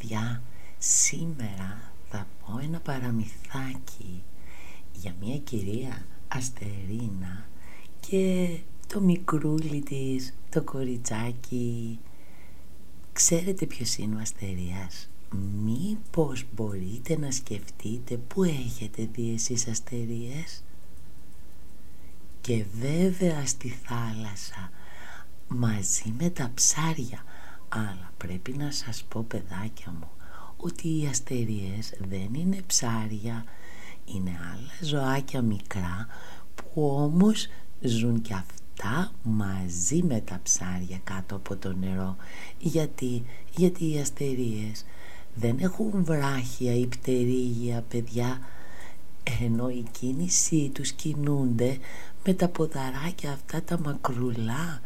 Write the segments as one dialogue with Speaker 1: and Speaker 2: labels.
Speaker 1: Παιδιά, σήμερα θα πω ένα παραμυθάκι για μια κυρία Αστερίνα και το μικρούλι της, το κοριτσάκι. Ξέρετε ποιος είναι ο Αστερίας; Μήπως μπορείτε να σκεφτείτε που έχετε δει εσείς αστερίες; Και βέβαια στη θάλασσα μαζί με τα ψάρια αλλά πρέπει να σας πω παιδάκια μου ότι οι αστερίες δεν είναι ψάρια, είναι άλλα ζωάκια μικρά που όμως ζουν και αυτά μαζί με τα ψάρια κάτω από το νερό. Γιατί, γιατί οι αστερίες δεν έχουν βράχια ή πτερίγια παιδιά ενώ η κίνησή τους κινούνται με τα ποδαράκια αυτά τα μακρουλά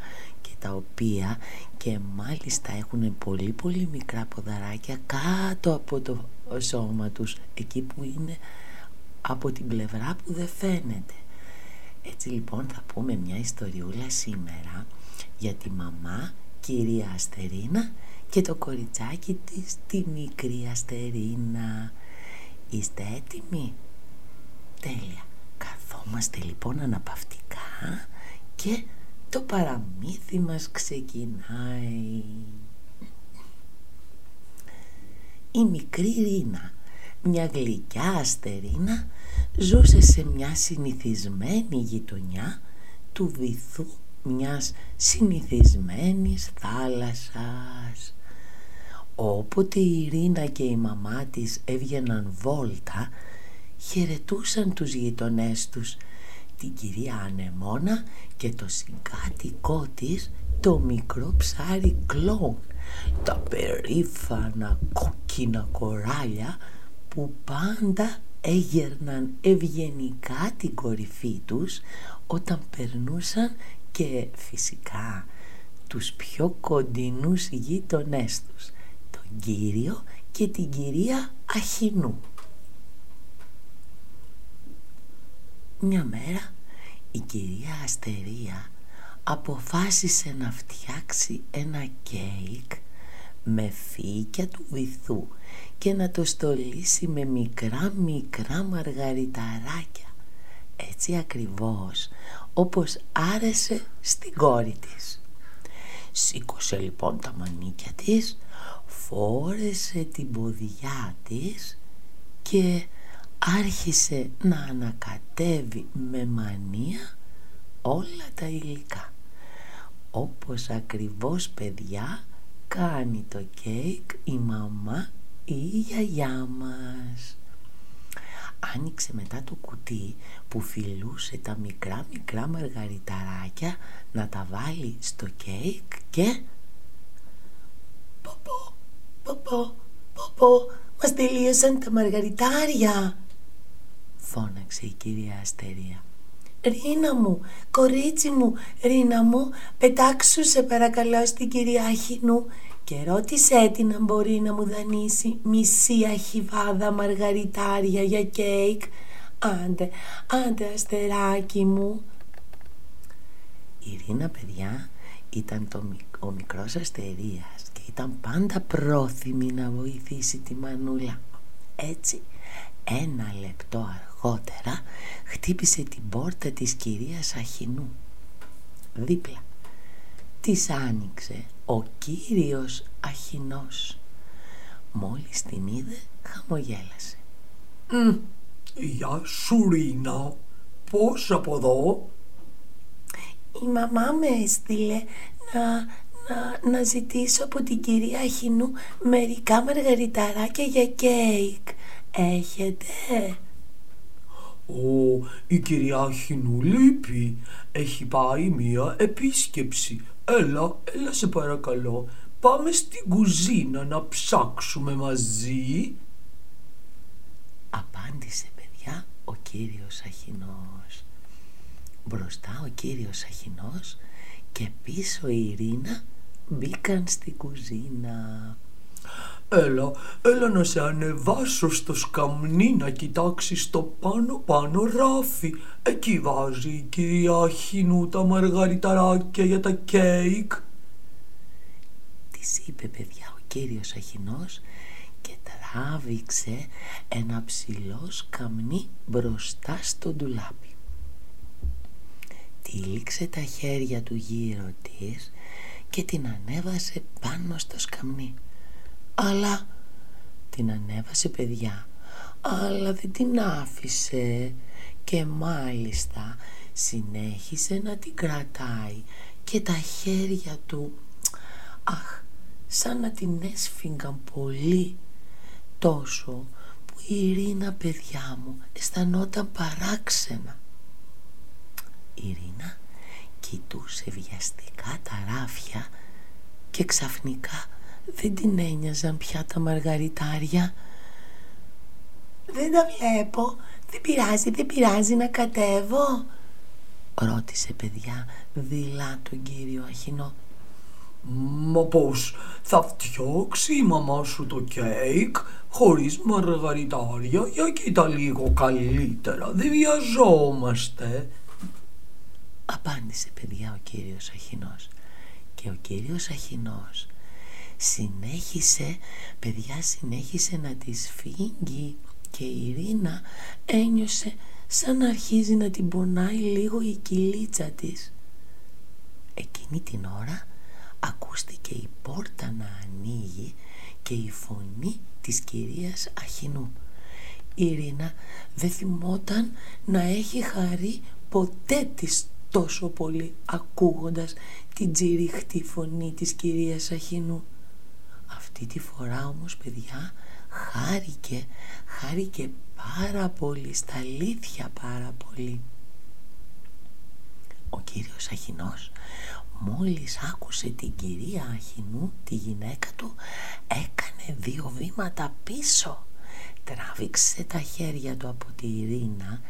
Speaker 1: τα οποία και μάλιστα έχουν πολύ πολύ μικρά ποδαράκια κάτω από το σώμα τους εκεί που είναι από την πλευρά που δεν φαίνεται. Έτσι λοιπόν θα πούμε μια ιστοριούλα σήμερα για τη μαμά κυρία Αστερίνα και το κοριτσάκι της τη μικρή Αστερίνα. Είστε έτοιμοι; Τέλεια. Καθόμαστε λοιπόν αναπαυτικά και το παραμύθι μας ξεκινάει. Η μικρή Ρίνα, μια γλυκιά αστερίνα, ζούσε σε μια συνηθισμένη γειτονιά του βυθού μιας συνηθισμένης θάλασσας. Όποτε η Ρίνα και η μαμά της έβγαιναν βόλτα, χαιρετούσαν τους γειτονές τους την κυρία Ανεμόνα και το συγκάτοικό της το μικρό ψάρι κλόν τα περήφανα κόκκινα κοράλια που πάντα έγερναν ευγενικά την κορυφή τους όταν περνούσαν και φυσικά τους πιο κοντινούς γείτονές τους τον κύριο και την κυρία Αχινού Μια μέρα η κυρία Αστερία αποφάσισε να φτιάξει ένα κέικ με φύκια του βυθού και να το στολίσει με μικρά μικρά μαργαριταράκια έτσι ακριβώς όπως άρεσε στην κόρη της. Σήκωσε λοιπόν τα μανίκια της, φόρεσε την ποδιά της και άρχισε να ανακατεύει με μανία όλα τα υλικά. Όπως ακριβώς παιδιά κάνει το κέικ η μαμά ή η γιαγιά μας. Άνοιξε μετά το κουτί που φιλούσε τα μικρά μικρά μαργαριταράκια να τα βάλει στο κέικ και «Ποπό, ποπό, ποπό, μας τελείωσαν τα μαργαριτάρια» φώναξε η κυρία Αστερία. «Ρίνα μου, κορίτσι μου, Ρίνα μου, πετάξου σε παρακαλώ στην κυρία Αχινού και ρώτησέ την αν μπορεί να μου δανείσει μισή αχιβάδα μαργαριτάρια για κέικ. Άντε, άντε αστεράκι μου». Η Ρίνα παιδιά ήταν το, ο μικρός αστερίας και ήταν πάντα πρόθυμη να βοηθήσει τη μανούλα. Έτσι, ένα λεπτό αργότερα αργότερα χτύπησε την πόρτα της κυρίας Αχινού. Δίπλα της άνοιξε ο κύριος Αχινός. Μόλις την είδε χαμογέλασε.
Speaker 2: «Γεια σου Ρίνα, πώς από εδώ»
Speaker 1: «Η μαμά με έστειλε να, να, να ζητήσω από την κυρία Αχινού μερικά μαργαριταράκια για κέικ. Έχετε»
Speaker 2: «Ω, η κυρία Χινού λείπει. Έχει πάει μία επίσκεψη. Έλα, έλα σε παρακαλώ. πάμε στην κουζίνα να ψάξουμε μαζί.
Speaker 1: Απάντησε παιδιά ο κύριος Αχινός. Μπροστά ο κύριος Αχινός και πίσω η Ειρήνα μπήκαν στην κουζίνα.
Speaker 2: Έλα, έλα να σε ανεβάσω στο σκαμνί να κοιτάξεις το πάνω πάνω ράφι. Εκεί βάζει η κυρία Χινού τα μαργαριταράκια για τα κέικ.
Speaker 1: Της είπε παιδιά ο κύριος Αχινός και τράβηξε ένα ψηλό σκαμνί μπροστά στο ντουλάπι. Τύλιξε τα χέρια του γύρω της και την ανέβασε πάνω στο σκαμνί. Αλλά την ανέβασε παιδιά, αλλά δεν την άφησε. Και μάλιστα συνέχισε να την κρατάει. Και τα χέρια του, αχ, σαν να την έσφιγγαν πολύ. Τόσο που η Ειρήνα παιδιά μου αισθανόταν παράξενα. Η Ειρήνα κοιτούσε βιαστικά τα ράφια και ξαφνικά δεν την ένοιαζαν πια τα μαργαριτάρια. «Δεν τα βλέπω, δεν πειράζει, δεν πειράζει να κατέβω» ρώτησε παιδιά δειλά τον κύριο Αχινό.
Speaker 2: Μα πώς θα φτιάξει η μαμά σου το κέικ χωρίς μαργαριτάρια; Για κοίτα λίγο καλύτερα, δεν βιαζόμαστε.
Speaker 1: Απάντησε παιδιά ο κύριος Αχινός και ο κύριος Αχινός συνέχισε, παιδιά συνέχισε να της σφίγγει και η Ειρήνα ένιωσε σαν να αρχίζει να την πονάει λίγο η κυλίτσα της. Εκείνη την ώρα ακούστηκε η πόρτα να ανοίγει και η φωνή της κυρίας Αχινού. Η Ειρήνα δεν θυμόταν να έχει χαρεί ποτέ της τόσο πολύ ακούγοντας την τζιριχτή φωνή της κυρίας Αχινού. Αυτή τη φορά όμως παιδιά χάρηκε, χάρηκε πάρα πολύ, στα αλήθεια πάρα πολύ. Ο κύριος Αχινός μόλις άκουσε την κυρία Αχινού, τη γυναίκα του, έκανε δύο βήματα πίσω. Τράβηξε τα χέρια του από τη Ειρήνα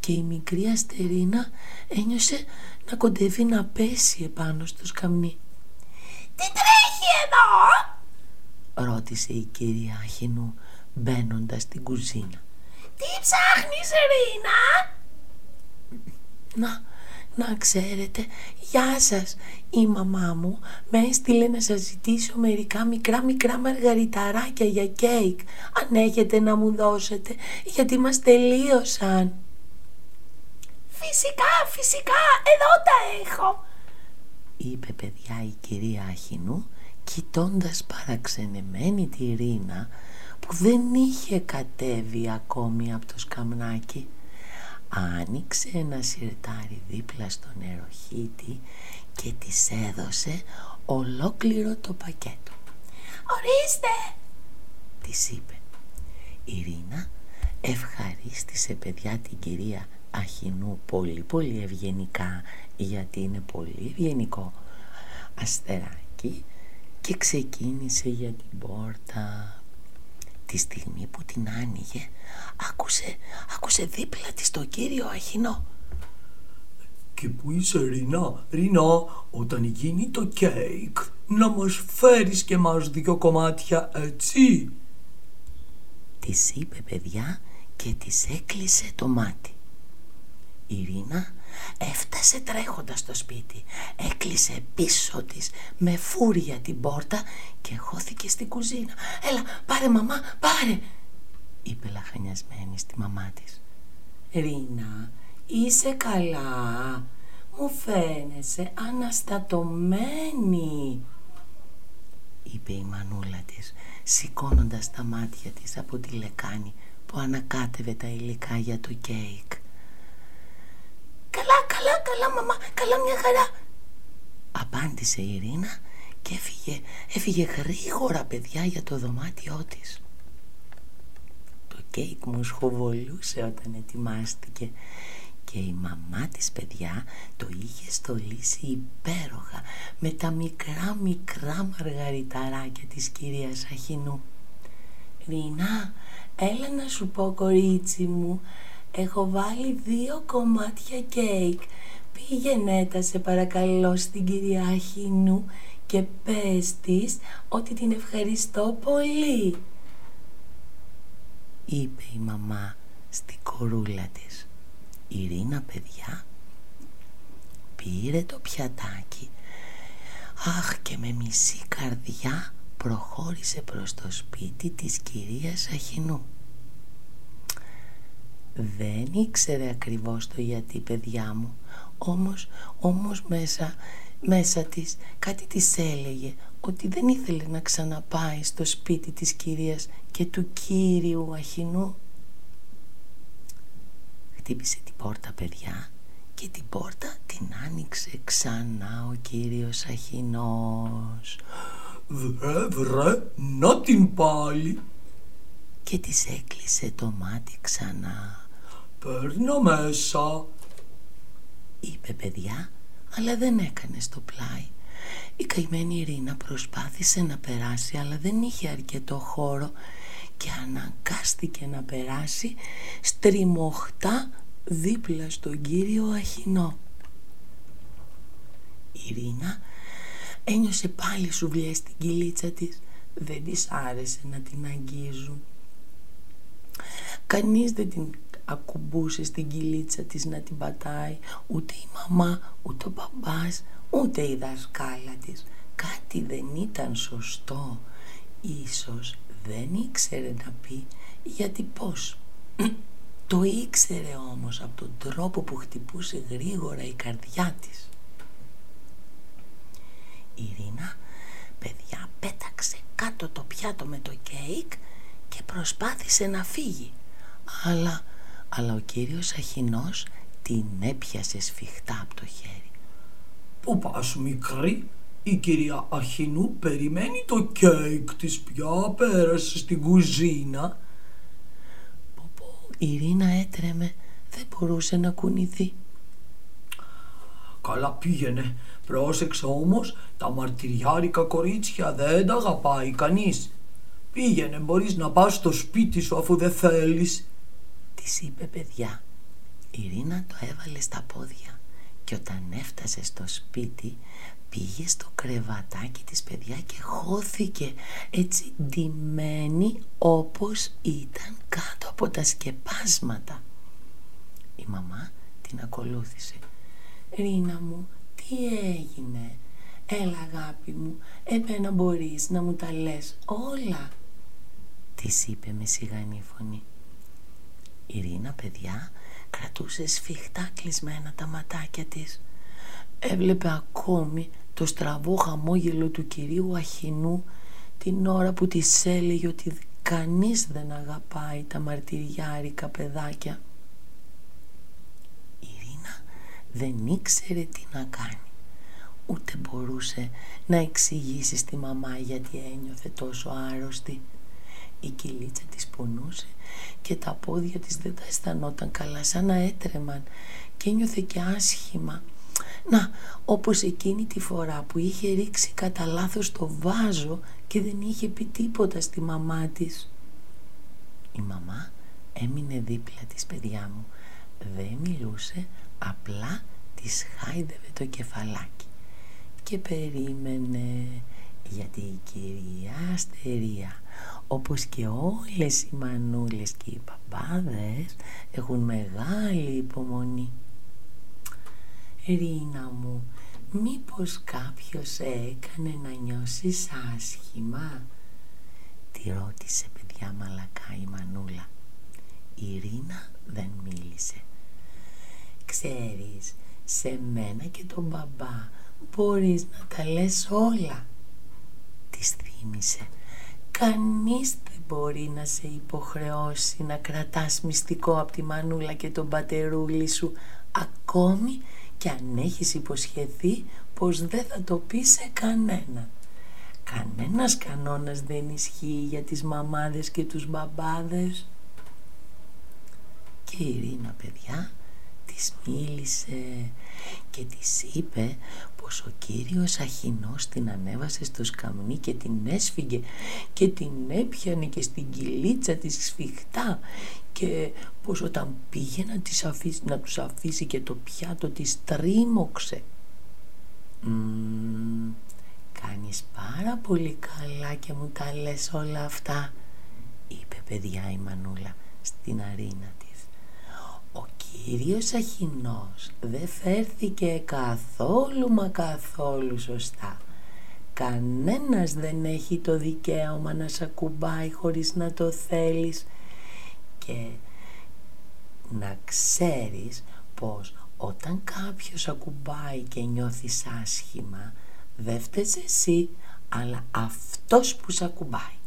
Speaker 1: και η μικρή Αστερίνα ένιωσε να κοντεύει να πέσει επάνω στο σκαμνί. «Τι τρέχει εδώ» ρώτησε η κυρία Αχινού μπαίνοντας στην κουζίνα. «Τι ψάχνεις Ρίνα» «Να, να ξέρετε, γεια σας, η μαμά μου με έστειλε να σας ζητήσω μερικά μικρά μικρά μαργαριταράκια για κέικ, αν έχετε να μου δώσετε, γιατί μας τελείωσαν». «Φυσικά, φυσικά, εδώ τα έχω», είπε παιδιά η κυρία Αχινού κοιτώντας παραξενεμένη τη Ρίνα που δεν είχε κατέβει ακόμη από το σκαμνάκι άνοιξε ένα σιρτάρι δίπλα στο νεροχύτη και της έδωσε ολόκληρο το πακέτο. «Ορίστε» της είπε. Η Ρίνα ευχαρίστησε παιδιά την κυρία Αχινού πολύ πολύ ευγενικά γιατί είναι πολύ ευγενικό. Αστεράκι και ξεκίνησε για την πόρτα. Τη στιγμή που την άνοιγε άκουσε, άκουσε δίπλα της το κύριο Αχινό.
Speaker 2: Και που είσαι Ρίνα, Ρίνα, όταν γίνει το κέικ να μας φέρεις και μας δυο κομμάτια έτσι.
Speaker 1: Της είπε παιδιά και της έκλεισε το μάτι. Η Ρίνα Έφτασε τρέχοντας στο σπίτι, έκλεισε πίσω της με φούρια την πόρτα και χώθηκε στην κουζίνα. «Έλα, πάρε μαμά, πάρε», είπε λαχανιασμένη στη μαμά της. «Ρίνα, είσαι καλά, μου φαίνεσαι αναστατωμένη», είπε η μανούλα της, σηκώνοντας τα μάτια της από τη λεκάνη που ανακάτευε τα υλικά για το κέικ. Καλά, καλά, καλά μαμά, καλά μια χαρά Απάντησε η Ειρήνα και έφυγε, έφυγε γρήγορα παιδιά για το δωμάτιό της Το κέικ μου σχοβολούσε όταν ετοιμάστηκε και η μαμά της παιδιά το είχε στολίσει υπέροχα με τα μικρά μικρά μαργαριταράκια της κυρίας Αχινού. «Ρίνα, έλα να σου πω κορίτσι μου, έχω βάλει δύο κομμάτια κέικ. Πήγαινε τα σε παρακαλώ στην κυρία Αχινού και πες της ότι την ευχαριστώ πολύ» είπε η μαμά στην κορούλα της. Η Ρίνα παιδιά πήρε το πιατάκι αχ και με μισή καρδιά προχώρησε προς το σπίτι της κυρίας Αχινού. Δεν ήξερε ακριβώς το γιατί παιδιά μου, όμως, όμως μέσα, μέσα της κάτι της έλεγε ότι δεν ήθελε να ξαναπάει στο σπίτι της κυρίας και του κύριου Αχινού. Χτύπησε την πόρτα παιδιά και την πόρτα την άνοιξε ξανά ο κύριος Αχινός.
Speaker 2: Βρε βρε, να την πάλι.
Speaker 1: Και της έκλεισε το μάτι ξανά.
Speaker 2: Παίρνω μέσα.
Speaker 1: Είπε παιδιά, αλλά δεν έκανες στο πλάι. Η καημένη Ειρήνα προσπάθησε να περάσει αλλά δεν είχε αρκετό χώρο και αναγκάστηκε να περάσει στριμωχτά δίπλα στον κύριο Αχινό. Η Ειρήνα ένιωσε πάλι σουβλιές στην κυλίτσα της. Δεν της άρεσε να την αγγίζουν. Κανείς δεν την ακουμπούσε στην κυλίτσα της να την πατάει, ούτε η μαμά, ούτε ο μπαμπάς, ούτε η δασκάλα της. Κάτι δεν ήταν σωστό. Ίσως δεν ήξερε να πει γιατί πώς. Το ήξερε όμως από τον τρόπο που χτυπούσε γρήγορα η καρδιά της. Η Ειρήνα, παιδιά, πέταξε κάτω το πιάτο με το κέικ και προσπάθησε να φύγει. Αλλά, αλλά ο κύριος Αχινός την έπιασε σφιχτά από το χέρι.
Speaker 2: Πού πας μικρή, η κυρία Αχινού περιμένει το κέικ της πια, πέρασε στην κουζίνα.
Speaker 1: Πω πω, η Ειρήνα έτρεμε, δεν μπορούσε να κουνηθεί.
Speaker 2: Καλά πήγαινε, πρόσεξε όμως, τα μαρτυριάρικα κορίτσια δεν τα αγαπάει κανείς. Πήγαινε, μπορείς να πας στο σπίτι σου αφού δεν θέλεις.
Speaker 1: Της είπε παιδιά. Η Ειρήνα το έβαλε στα πόδια και όταν έφτασε στο σπίτι πήγε στο κρεβατάκι της παιδιά και χώθηκε έτσι ντυμένη όπως ήταν κάτω από τα σκεπάσματα. Η μαμά την ακολούθησε. «Ρίνα μου, τι έγινε» «Έλα αγάπη μου, εμένα μπορείς να μου τα λες όλα» της είπε με σιγανή φωνή. Η Ρίνα παιδιά κρατούσε σφιχτά κλεισμένα τα ματάκια της. Έβλεπε ακόμη το στραβό χαμόγελο του κυρίου Αχινού την ώρα που της έλεγε ότι κανείς δεν αγαπάει τα μαρτυριάρικα παιδάκια. Η Ρίνα δεν ήξερε τι να κάνει. Ούτε μπορούσε να εξηγήσει στη μαμά γιατί ένιωθε τόσο άρρωστη. Η κυλίτσα της πονούσε και τα πόδια της δεν τα αισθανόταν καλά σαν να έτρεμαν και ένιωθε και άσχημα να, όπως εκείνη τη φορά που είχε ρίξει κατά λάθος το βάζο και δεν είχε πει τίποτα στη μαμά της. Η μαμά έμεινε δίπλα της παιδιά μου. Δεν μιλούσε, απλά της χάιδευε το κεφαλάκι. Και περίμενε, γιατί η κυρία Αστερία, όπως και όλες οι μανούλες και οι παπάδες, έχουν μεγάλη υπομονή. Ρίνα μου, μήπως κάποιος έκανε να νιώσεις άσχημα; Τη ρώτησε παιδιά μαλακά η Μανούλα. Η Ρίνα δεν μίλησε. Ξέρεις, σε μένα και τον μπαμπά μπορείς να τα λες όλα. Της θύμισε. Κανείς δεν μπορεί να σε υποχρεώσει να κρατάς μυστικό από τη Μανούλα και τον πατερούλη σου ακόμη και αν έχεις υποσχεθεί πως δεν θα το πεις σε κανένα. Κανένας κανόνας δεν ισχύει για τις μαμάδες και τους μπαμπάδες. Και η Ρίνα παιδιά τη της μίλησε και της είπε πως ο κύριος Αχινός την ανέβασε στο σκαμνί και την έσφυγε και την έπιανε και στην κυλίτσα της σφιχτά και πως όταν πήγε να, της αφήσει, να τους αφήσει και το πιάτο της τρίμωξε. κάνεις πάρα πολύ καλά και μου τα λες όλα αυτά είπε παιδιά η Μανούλα στην αρίνα της. Ο κύριος Αχινός δεν φέρθηκε καθόλου μα καθόλου σωστά. Κανένας δεν έχει το δικαίωμα να σε ακουμπάει χωρίς να το θέλεις και να ξέρεις πως όταν κάποιος ακουμπάει και νιώθεις άσχημα δεν φταίς εσύ αλλά αυτός που σε ακουμπάει.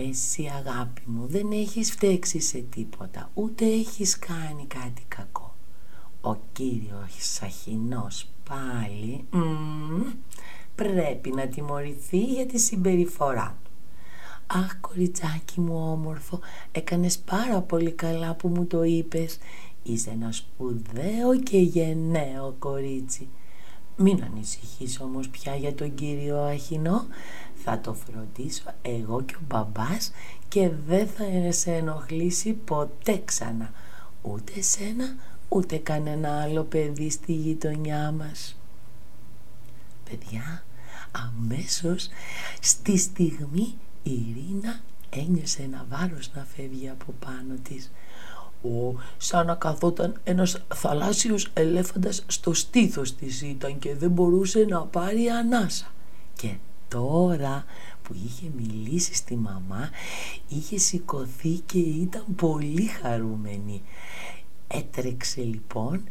Speaker 1: Εσύ αγάπη μου δεν έχεις φταίξει σε τίποτα ούτε έχεις κάνει κάτι κακό. Ο κύριος Σαχινός πάλι πρέπει να τιμωρηθεί για τη συμπεριφορά του. Αχ κοριτσάκι μου όμορφο, έκανες πάρα πολύ καλά που μου το είπες. Είσαι ένα σπουδαίο και γενναίο κορίτσι. Μην ανησυχείς όμως πια για τον κύριο Αχινό. Θα το φροντίσω εγώ και ο μπαμπάς και δεν θα σε ενοχλήσει ποτέ ξανά. Ούτε σένα ούτε κανένα άλλο παιδί στη γειτονιά μας. Παιδιά, αμέσως στη στιγμή η Ειρήνα ένιωσε ένα βάρος να φεύγει από πάνω της. Ο, σαν να καθόταν ένας θαλάσσιος ελέφαντας στο στήθος της ήταν και δεν μπορούσε να πάρει ανάσα. Και τώρα που είχε μιλήσει στη μαμά είχε σηκωθεί και ήταν πολύ χαρούμενη. Έτρεξε λοιπόν,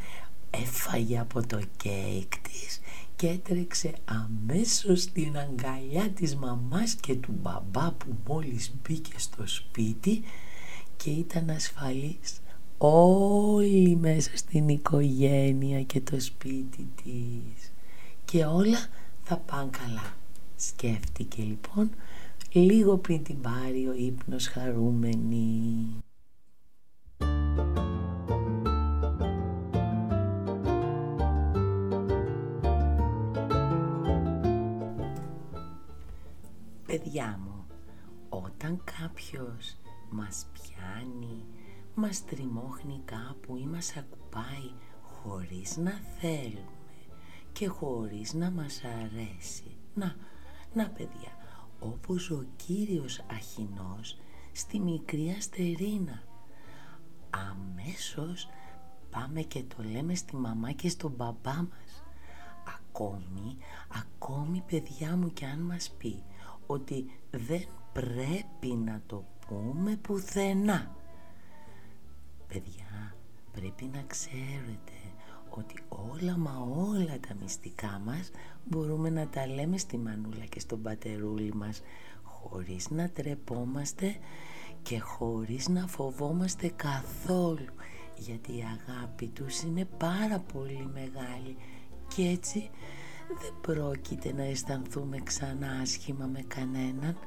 Speaker 1: έφαγε από το κέικ της και έτρεξε αμέσως στην αγκαλιά της μαμάς και του μπαμπά που μόλις μπήκε στο σπίτι και ήταν ασφαλής όλοι μέσα στην οικογένεια και το σπίτι της. Και όλα θα πάνε καλά. Σκέφτηκε λοιπόν λίγο πριν την πάρει ο ύπνος χαρούμενη. Παιδιά μου, όταν κάποιος μας πιάνει, μας τριμώχνει κάπου ή μας ακουπάει χωρίς να θέλουμε και χωρίς να μας αρέσει. Να, να παιδιά, όπως ο κύριος Αχινός στη μικρή αστερίνα. Αμέσως πάμε και το λέμε στη μαμά και στον μπαμπά μας. Ακόμη, ακόμη παιδιά μου και αν μας πει ότι δεν πρέπει να το πούμε πουθενά. Παιδιά, πρέπει να ξέρετε ότι όλα μα όλα τα μυστικά μας μπορούμε να τα λέμε στη μανούλα και στον πατερούλι μας χωρίς να τρεπόμαστε και χωρίς να φοβόμαστε καθόλου γιατί η αγάπη τους είναι πάρα πολύ μεγάλη και έτσι δεν πρόκειται να αισθανθούμε ξανά άσχημα με κανέναν